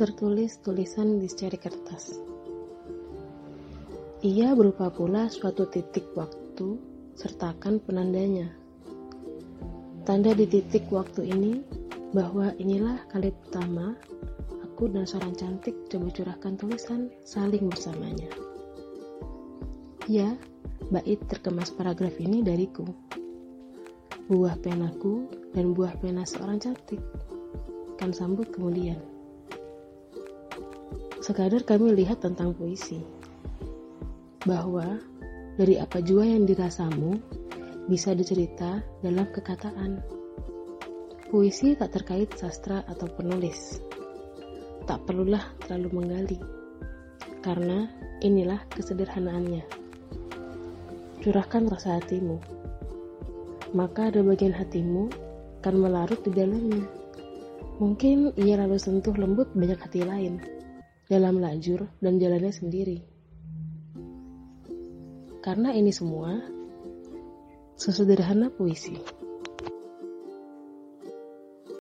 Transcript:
tertulis tulisan di secari kertas. Ia berupa pula suatu titik waktu sertakan penandanya. Tanda di titik waktu ini bahwa inilah kali pertama aku dan seorang cantik coba curahkan tulisan saling bersamanya. Ya, bait terkemas paragraf ini dariku. Buah penaku dan buah pena seorang cantik. Kan sambut kemudian. Sekadar kami lihat tentang puisi. Bahwa dari apa jua yang dirasamu bisa dicerita dalam kekataan. Puisi tak terkait sastra atau penulis. Tak perlulah terlalu menggali. Karena inilah kesederhanaannya. Curahkan rasa hatimu. Maka ada bagian hatimu akan melarut di dalamnya. Mungkin ia lalu sentuh lembut banyak hati lain dalam lajur dan jalannya sendiri. Karena ini semua sesederhana puisi.